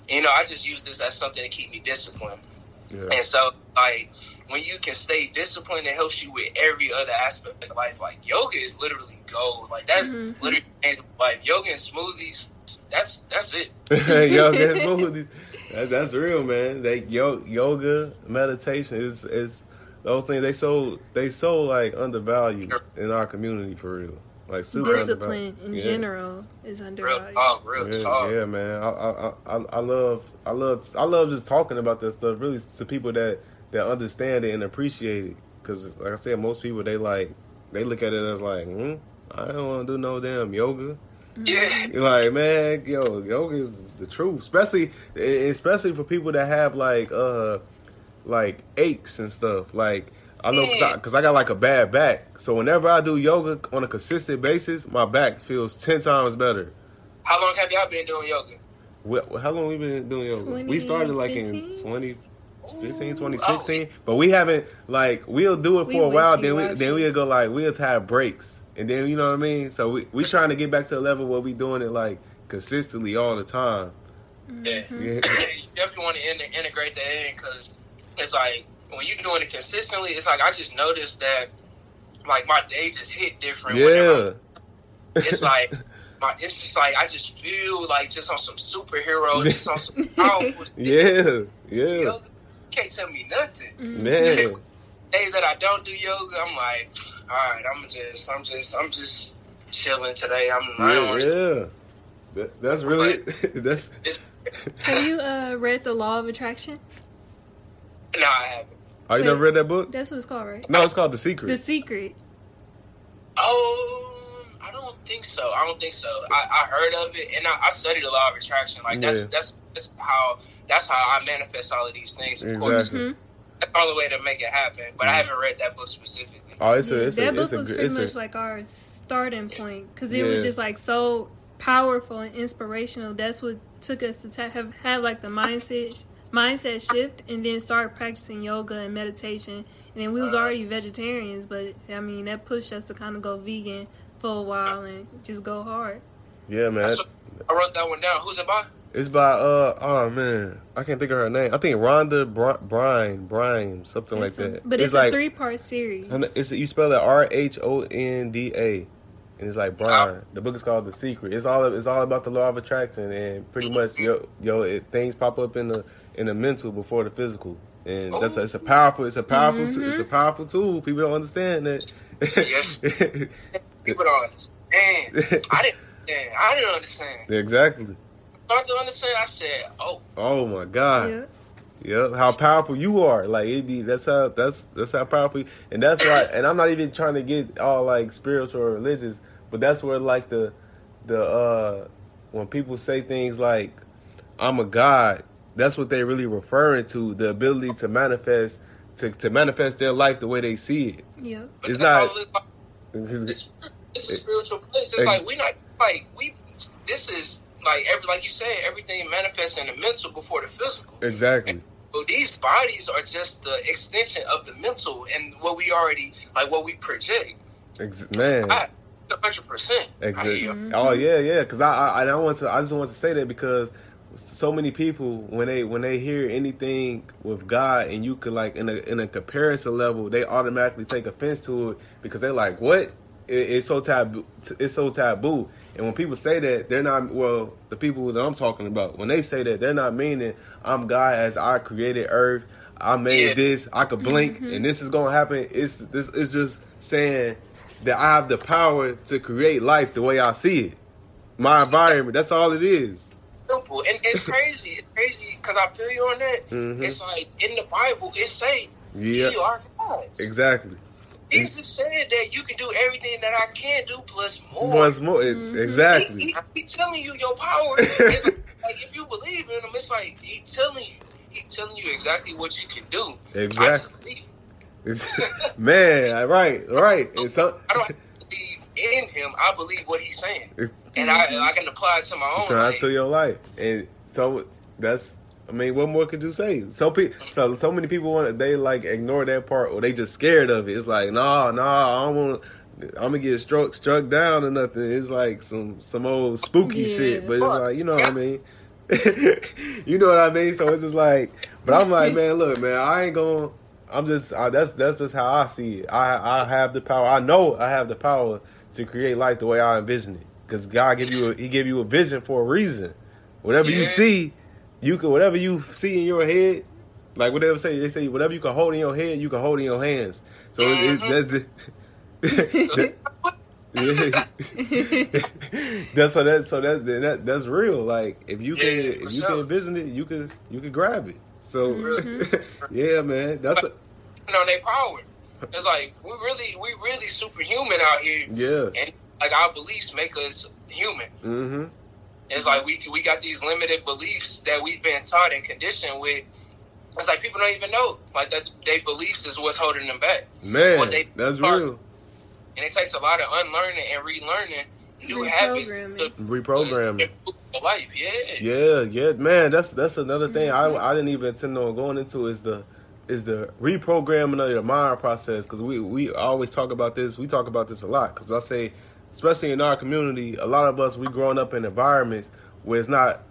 You know, I just use this as something to keep me disciplined. Yeah. And so, like, when you can stay disciplined, it helps you with every other aspect of life. Like, yoga is literally gold. Like, that's Mhm. literally life. Yoga and smoothies, that's that's it. yoga and smoothies. That, that's real, man. That yo, yoga, meditation is is those things. They so they so like undervalued in our community for real. Like super Discipline in Yeah. general is Real undervalued. talk, real Yeah, talk. yeah, man. I, I I I love I love I love just talking about this stuff. Really, to people that that understand it and appreciate it. Because like I said, most people they like they look at it as like, hmm, I don't want to do no damn yoga. Yeah. Like, man, yo, yoga is the truth, especially especially for people that have like uh like aches and stuff. Like I know Yeah. because I, got like a bad back, so whenever I do yoga on a consistent basis, my back feels ten times better. How long have y'all been doing yoga? What, how long we been doing yoga? we started like in 2015? 2015, 2016, but we haven't like we'll do it We for a while. Then we then we'll go like we'll have breaks, and then you know what I mean. So we we trying to get back to a level where we doing it like consistently all the time. Yeah. Mm-hmm. Yeah. you definitely want to in- integrate that in because it's like when you're doing it consistently, it's like I just noticed that like my days just hit different. Yeah, it's like my, it's just like I just feel like just on some superhero, just on some powerful. yeah, yeah, Yoga, you can't tell me nothing. Mm-hmm. man. Days that I don't do yoga, I'm like, all right, I'm just, I'm just, I'm just chilling today. I'm, I don't Yeah, want yeah. That, that's really that's It's, Have you uh, read The Law of Attraction? No, I haven't. Oh, you Wait. never read that book? That's what it's called, right? No, it's called The Secret. The Secret. Oh, I don't think so. I don't think so. I, I heard of it, and I, I studied the law of attraction. Like that's Yeah. that's that's how that's how I manifest all of these things. Of course, Exactly. That's the only way to make it happen. But I mm. haven't read that book specifically. Oh, it's a, Yeah, it's that a, book a, was pretty much a, like our starting point because it Yeah. was just like so powerful and inspirational. That's what took us to ta- have had like the mindset mindset shift and then start practicing yoga and meditation. And then we was already vegetarians, but I mean that pushed us to kind of go vegan for a while and just go hard. yeah, man. That's I wrote that one down. Who's it by? It's by uh oh man, I can't think of her name. I think Rhonda Br- Brine, Brine, something like a- that. but it's, like a three part series. and it's you spell it R H O N D A, and it's like Brine. The book is called The Secret. It's all it's all about the law of attraction and pretty much yo yo it, things pop up in the in the mental before the physical. And that's a, it's a powerful it's a powerful t- it's a powerful tool. People don't understand that. Yes. People don't understand. I didn't. understand. I didn't understand. exactly. Start to understand. I said, "Oh, Oh my God. yeah. Yep, how powerful you are. Like it be, that's how that's that's how powerful you, and that's why and I'm not even trying to get all like spiritual or religious, but that's where like the the uh when people say things like I'm a god, that's what they're really referring to, the ability to manifest to, to manifest their life the way they see it. Yep. but It's not- all it's- It's, it's a spiritual place. It's Ex- like we're not like we. This is like every like you said, everything manifests in the mental before the physical. Exactly. So these bodies are just the extension of the mental and what we already like what we project. Ex- man. hundred percent. Exactly. Oh yeah, yeah. Because I, I, I don't want to. I just want to say that because so many people when they when they hear anything with God and you could like in a in a comparison level, they automatically take offense to it because they're like, what? It, it's so taboo. It's so taboo. And when people say that, they're not. Well, the people that I'm talking about, when they say that, they're not meaning I'm God as I created Earth. I made Yeah. this. I could blink, and this is gonna happen. It's this. It's just saying that I have the power to create life the way I see it. My environment. That's all it is. Simple and it's crazy. It's crazy because I feel you on that. Mhm. It's like in the Bible, it say Yeah. you are gods. Exactly. Jesus said that you can do everything that I can do plus more. Plus more. it- mm-hmm. Exactly. He, he, he telling you your power. It's like, like, if you believe in him, it's like he telling you. He telling you exactly what you can do. I just Exactly. believe. It's- Man, right, right. And so, I don't believe in him. I believe what he's saying, and I I can apply it to my own try life. to your life, and so that's. I mean, what more could you say? So, pe- so, so many people want to. They like ignore that part, or they just scared of it. It's like, nah, nah, I don't want. I'm gonna get struck, struck down or nothing. It's like some, some old spooky Yeah. shit. But it's like, you know what I mean. you know what I mean. So it's just like, but I'm like, man, look, man, I ain't gonna. I'm just I, that's that's just how I see it. I I have the power. I know I have the power to create life the way I envision it. Because God give you a, He give you a vision for a reason. Whatever you see, you can whatever you see in your head. Like whatever say they say whatever you can hold in your head, you can hold in your hands. So it, it, that's the. That's so that so that, that that's real. Like if you can Yeah, if you sure. can envision it, you can you can grab it. So Mm-hmm. yeah, man, that's a, on their power. It's like we really we really superhuman out here, yeah. and like our beliefs make us human. Mm-hmm. It's like we we got these limited beliefs that we've been taught and conditioned with. It's like people don't even know like that. Their beliefs is what's holding them back, Man, What they that's are. real. and it takes a lot of unlearning and relearning new habits Reprogramming. to Reprogramming. improve life. Yeah, Yeah, yeah, man. That's that's another thing I mm-hmm. I didn't even intend on going into is the is the reprogramming of your mind process because we we always talk about this. We talk about this a lot because I say, especially in our community, a lot of us we growing up in environments where it's not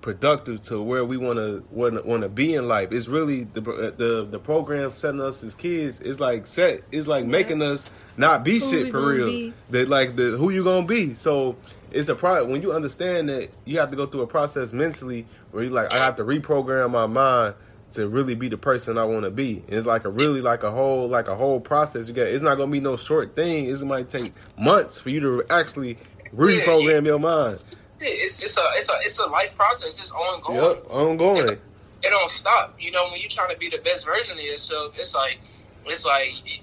productive to where we want to want to be in life. It's really the the the program setting us as kids. It's like set. It's like making us not be Who shit for real. That like the who you gonna be. So it's a pro when you understand that you have to go through a process mentally where you like I have to reprogram my mind to really be the person I want to be. And it's like a really like a whole like a whole process. You get it's not gonna be no short thing. It might take months for you to actually reprogram your mind. It's it's a it's a it's a life process. It's ongoing. Yep, ongoing. it don't stop. You know, when you're trying to be the best version of yourself, it's like it's like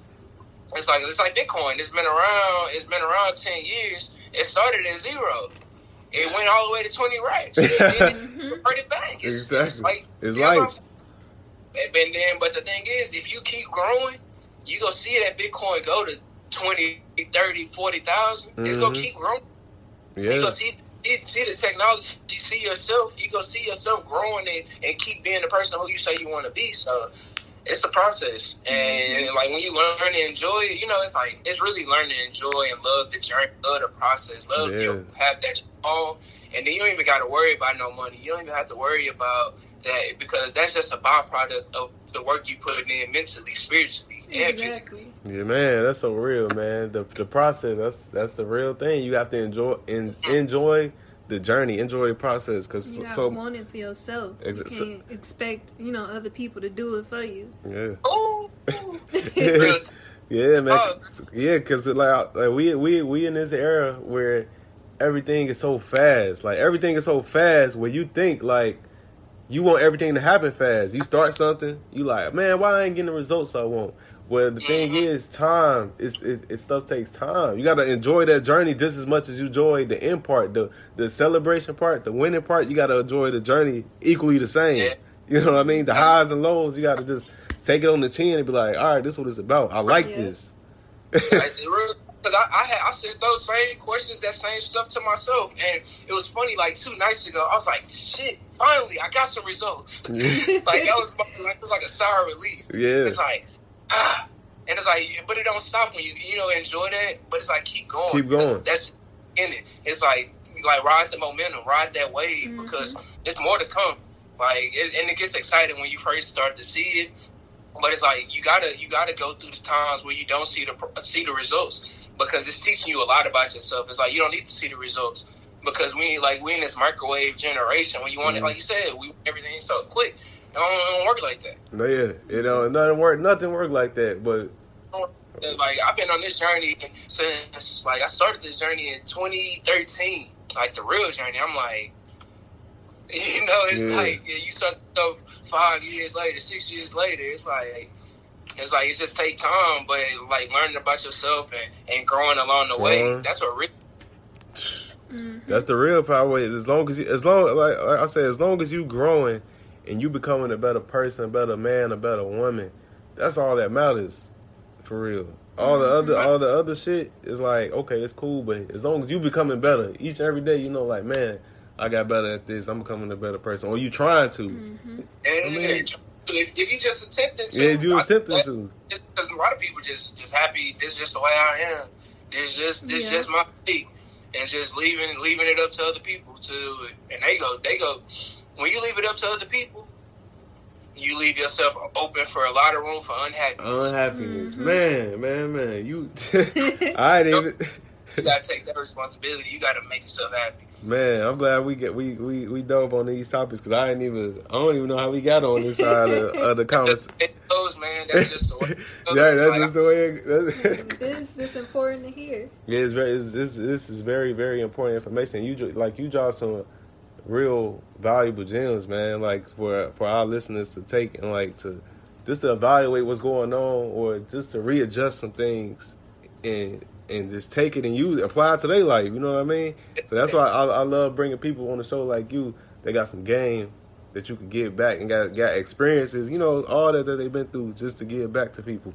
it's like it's like Bitcoin. It's been around. It's been around ten years. It started at zero. It went all the way to twenty racks. It, it, it, it back. It's, Exactly. It's like It's you know what life. And then, but the thing is, if you keep growing, you go see that Bitcoin go to 20, 30, 40,000. It's gonna Mhm. keep growing. You Yeah. go see, see- see the technology. You see yourself. You go see yourself growing and, and keep being the person who you say you want to be. So it's a process, and like when you learn to enjoy it, you know, it's like it's really learning to enjoy and love the journey, love the process, love Yeah. your path that you're and then you don't even got to worry about no money. You don't even have to worry about that because that's just a byproduct of the work you put in mentally, spiritually, and physically. Exactly. Yeah, man, that's so real, man. The the process, that's that's the real thing. You have to enjoy en, mm-hmm. enjoy the journey, enjoy the process, because You gotta so want it for yourself. Ex- You can't expect, you know, other people to do it for you. yeah, Ooh, real yeah, man, Oh. yeah, because like, like we we we in this era where everything is so fast, like everything is so fast. Where you think like you want everything to happen fast. You start something, you like, man, why I ain't getting the results I want? Well, the thing is, time. It's it, it stuff takes time. You got to enjoy that journey just as much as you enjoy the end part, the the celebration part, the winning part. You got to enjoy the journey equally the same. Yeah. You know what I mean? The highs and lows. You got to just take it on the chin and be like, all right, this is what it's about. I like Yeah. this. Like, Because I, I had I said those same questions, that same stuff to myself, and it was funny. Like two nights ago, I was like, "Shit! Finally, I got some results." like that was my- like it was like a sigh of relief. yeah, It's like, ah, and it's like, but it don't stop when you you know enjoy that. But it's like keep going. Keep going. That's in it. It's like like ride the momentum, ride that wave Mhm. because it's more to come. Like it, and it gets exciting when you first start to see it. But it's like you gotta you gotta go through these times where you don't see the see the results because it's teaching you a lot about yourself. It's like you don't need to see the results because we like we in this microwave generation when you want it Mhm. like you said we everything so quick. It don't, it don't work like that. no, yeah. You know, nothing work. Nothing work like that. But like I've been on this journey since like I started this journey in 2013, like the real journey. I'm like, you know, it's Yeah. like you start stuff five years later, six years later. It's like it's like it just take time, but like learning about yourself and, and growing along the way. Uh-huh. That's what really Mhm. That's the real power. As long as you, as long like, like I said, as long as you growing and you becoming a better person, a better man, a better woman, that's all that matters, for real. All the other all the other shit is like okay, it's cool, but as long as you becoming better each and every day, you know, like man, I got better at this. I'm becoming a better person, or you trying to. Mhm. I mean- if, if you just attempting to, Yeah, you I- attempting that- to. because a lot of people just just happy. This is just the way I am. This just this Yeah. just my peak, and just leaving leaving it up to other people to and they go they go when you leave it up to other people, you leave yourself open for a lot of room for unhappiness. Unhappiness, Mhm. man, man, man. You, I ain't even. you gotta take that responsibility. You gotta make yourself happy. Man, I'm glad we get we we we dove on these topics because I didn't even I don't even know how we got on this side of, of the conversation. It goes, man. That's just the way. Yeah, that's Like, just the way. It, that's, this this important to hear. yeah, it's very. It's, this this is very very important information. You like you dropped some real valuable gems, man. Like for for our listeners to take and like to just to evaluate what's going on or just to readjust some things and and just take it and use it, apply it to their life. You know what I mean? So that's why I, I love bringing people on the show like you. They got some game that you can give back and got got experiences. You know all that that they've been through just to give back to people.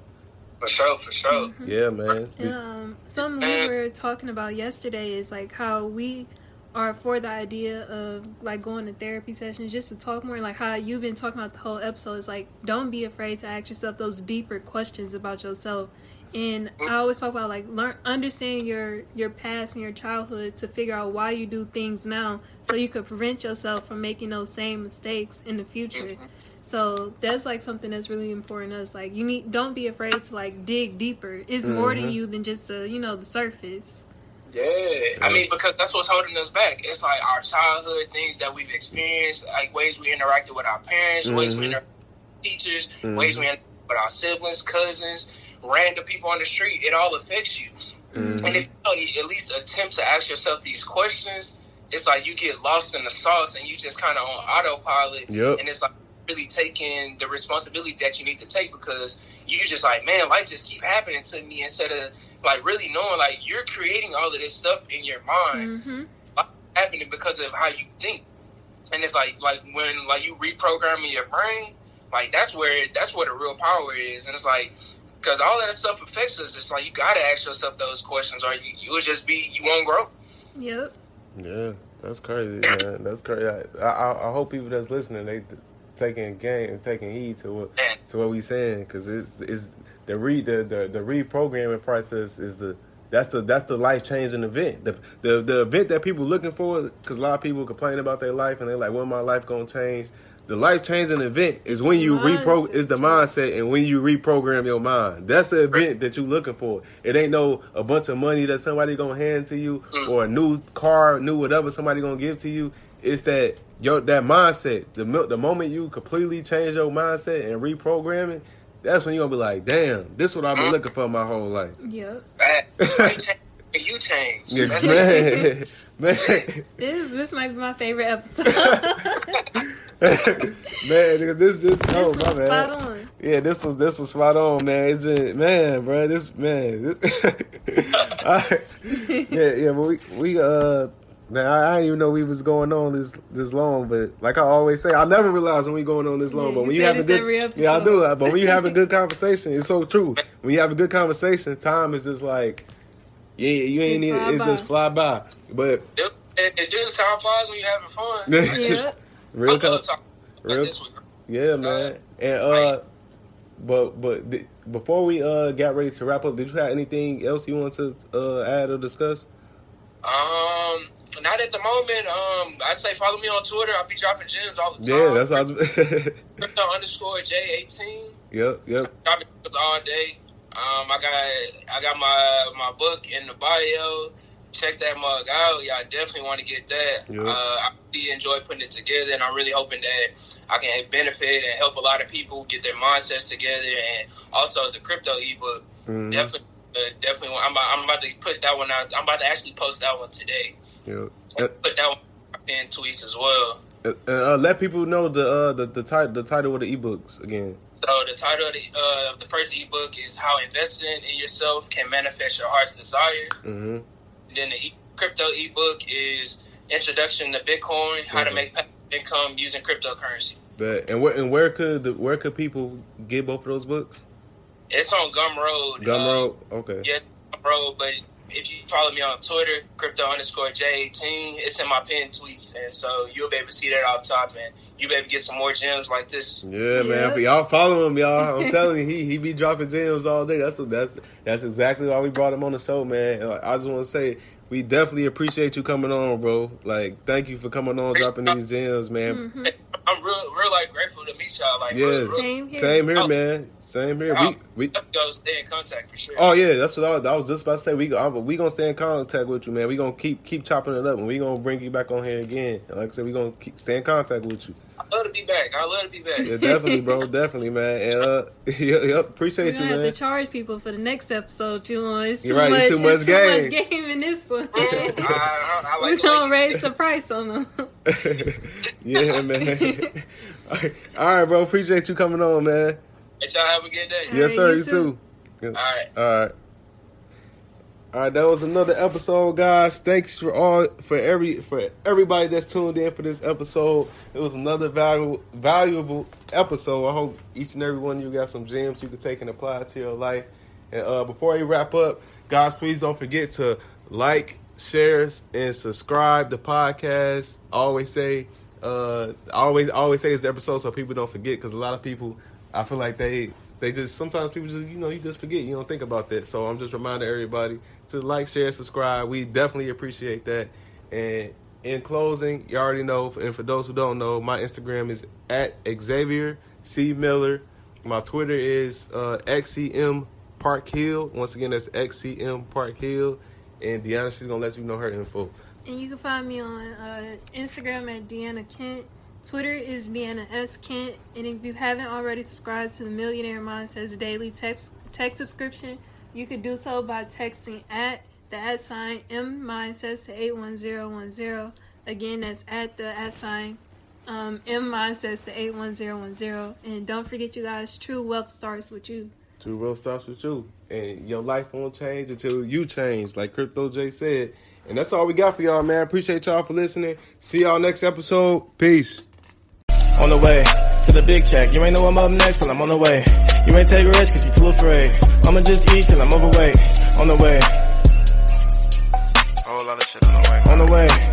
for sure, for sure. Mm-hmm. Yeah, man. Um, something we were talking about yesterday is like how we are for the idea of like going to therapy sessions just to talk more. Like how you've been talking about the whole episode is like don't be afraid to ask yourself those deeper questions about yourself. And I always talk about like learn understand your your past and your childhood to figure out why you do things now, so you could prevent yourself from making those same mistakes in the future. So that's like something that's really important to us. Like you need don't be afraid to like dig deeper. It's more to you than just the you know the surface. Yeah, I mean, because that's what's holding us back. It's like our childhood things that we've experienced, like ways we interacted with our parents, ways we Mhm. interacted with teachers, Mhm. ways we interacted with our siblings, cousins, random people on the street. It all affects you. Mhm. And if you don't at least attempt to ask yourself these questions, it's like you get lost in the sauce and you just kind of on autopilot. Yep. And it's like really taking the responsibility that you need to take because you just like, man, life just keep happening to me instead of like really knowing like you're creating all of this stuff in your mind Mm-hmm. happening because of how you think. And it's like like when like you reprogramming your brain, like that's where that's where the real power is. And it's like because all that stuff affects us. It's like you gotta ask yourself those questions, or you you'll just be you won't grow. Yep. Yeah, that's crazy, man. That's crazy. I, I, I hope people that's listening they taking game and taking heed to what Man, to what we saying because it's it's the re the, the the reprogramming process is the that's the that's the life changing event. The, the the event that people looking for because a lot of people complain about their life and they're like, when my life gonna change? The life changing event is when you repro is the mindset and when you reprogram your mind. That's the event that you're looking for. It ain't no a bunch of money that somebody gonna hand to you mm. or a new car, new whatever somebody gonna give to you. It's that your that mindset. The the moment you completely change your mindset and reprogram it, that's when you gonna be like, damn, this what I've been mm-hmm. looking for my whole life. Yep. bad. They change, you change. Yes, man. Man, This this might be my favorite episode. man, nigga, this this oh this my was bad. spot on. Yeah, this was this was spot on, man. It's been man, bro. This man, this, I- yeah, yeah. But we we uh, man, I, I didn't even know we was going on this this long. But like I always say, I never realize when we going on this long. Yeah, but when you say have a good, yeah, I do. But when you have a good conversation, it's so true. When you have a good conversation, time is just like, yeah, you ain't It even. fly It's just fly by. But It, it, it do time flies when you having fun. Yep. Real, I con- love talking about real- Yeah, man. And uh, but but th- before we uh got ready to wrap up, did you have anything else you want to uh add or discuss? Um, not at the moment. Um, I say follow me on Twitter. I'll be dropping gems all the time. Yeah, that's was. Crypto underscore Jay eighteen. yep, yep. Dropping all day. Um, I got I got my my book in the bio. Check that mug out. Y'all definitely want to get that. Yeah. Uh, I really enjoy putting it together, and I'm really hoping that I can benefit and help a lot of people get their mindsets together, and also the crypto ebook. Mhm. Definitely, uh, definitely. I'm about, I'm about to put that one out. I'm about to actually post that one today. Yep. Put that one in tweets as well. And, uh, let people know the uh the the, tit- the title of the ebooks again. So the title of the, uh, the first ebook is "How Investing in Yourself Can Manifest Your Heart's Desire." hmm And then the e- crypto ebook is "Introduction to Bitcoin: How to Mhm. Make Passive Income Using Cryptocurrency." But and where and where could the where could people get both of those books? It's on Gumroad. Gumroad. Uh, Okay. yes, Gumroad. But if you follow me on Twitter, crypto underscore Jay18, it's in my pinned tweets, and so you'll be able to see that off top, man. you'll be able to get some more gems like this. Yeah, man. Yeah. For y'all follow him, y'all. I'm telling you, he he be dropping gems all day. That's that's that's exactly why we brought him on the show, man. And, like, I just want to say, we definitely appreciate you coming on, bro. Like, thank you for coming on, dropping these gems, man. Mhm. I'm real, real like grateful to meet y'all. Like, Yeah. real, real, Same here. Same here, Oh. man. Same here. Oh. We we. definitely gonna stay in contact for sure. Oh yeah, that's what I was, I was just about to say. We go, I'm- we gonna stay in contact with you, man. We gonna keep keep chopping it up, and we gonna bring you back on here again. And like I said, we gonna keep stay in contact with you. I love to be back. I love to be back. Yeah, definitely, bro. definitely, man. And uh, yep, yep, appreciate you, gonna have to charge people for the next episode. You know, it's too You're right, much. it's too much it's game. too much game in this one. I, I, I like We're the way gonna raise the price on them. yeah, man. All right, all right, bro. Appreciate you coming on, man. Let y'all have a good day. All Yes, right, sir. you You too. too. All right. All right. All right, that was another episode, guys. Thanks for all for every for everybody that's tuned in for this episode. It was another valuable valuable episode. I hope each and every one of you got some gems you can take and apply to your life. And uh, before we wrap up, guys, please don't forget to like, share, and subscribe the podcast. I always say, uh, I always always say this episode so people don't forget because a lot of people, I feel like they they just sometimes people just you know you just forget you don't think about that. So I'm just reminding everybody to like, share, subscribe. We definitely appreciate that. And in closing, you already know, and for those who don't know, my Instagram is at Xavier C Miller. My Twitter is uh, XCM Park Hill. Once again, that's XCM Park Hill. And Deanna, she's gonna let you know her info. And you can find me on uh, Instagram at Deanna Kent. Twitter is Deanna S. Kent. And if you haven't already subscribed to the Millionaire Mindsets Daily text, text subscription, you could do so by texting at the at sign M Mindsets to 81010. Again, that's at the at sign Um, M Mindsets to 81010. And don't forget, you guys, true wealth starts with you. True wealth starts with you. And your life won't change until you change, like Crypto Jay said. And that's all we got for y'all, man. Appreciate y'all for listening. See y'all next episode. Peace. On the way to the big check. You ain't know I'm up next, but I'm on the way. You ain't take risks cause you too afraid. I'ma just eat till I'm overweight. On the way. Whole lot of shit on the way. On the way.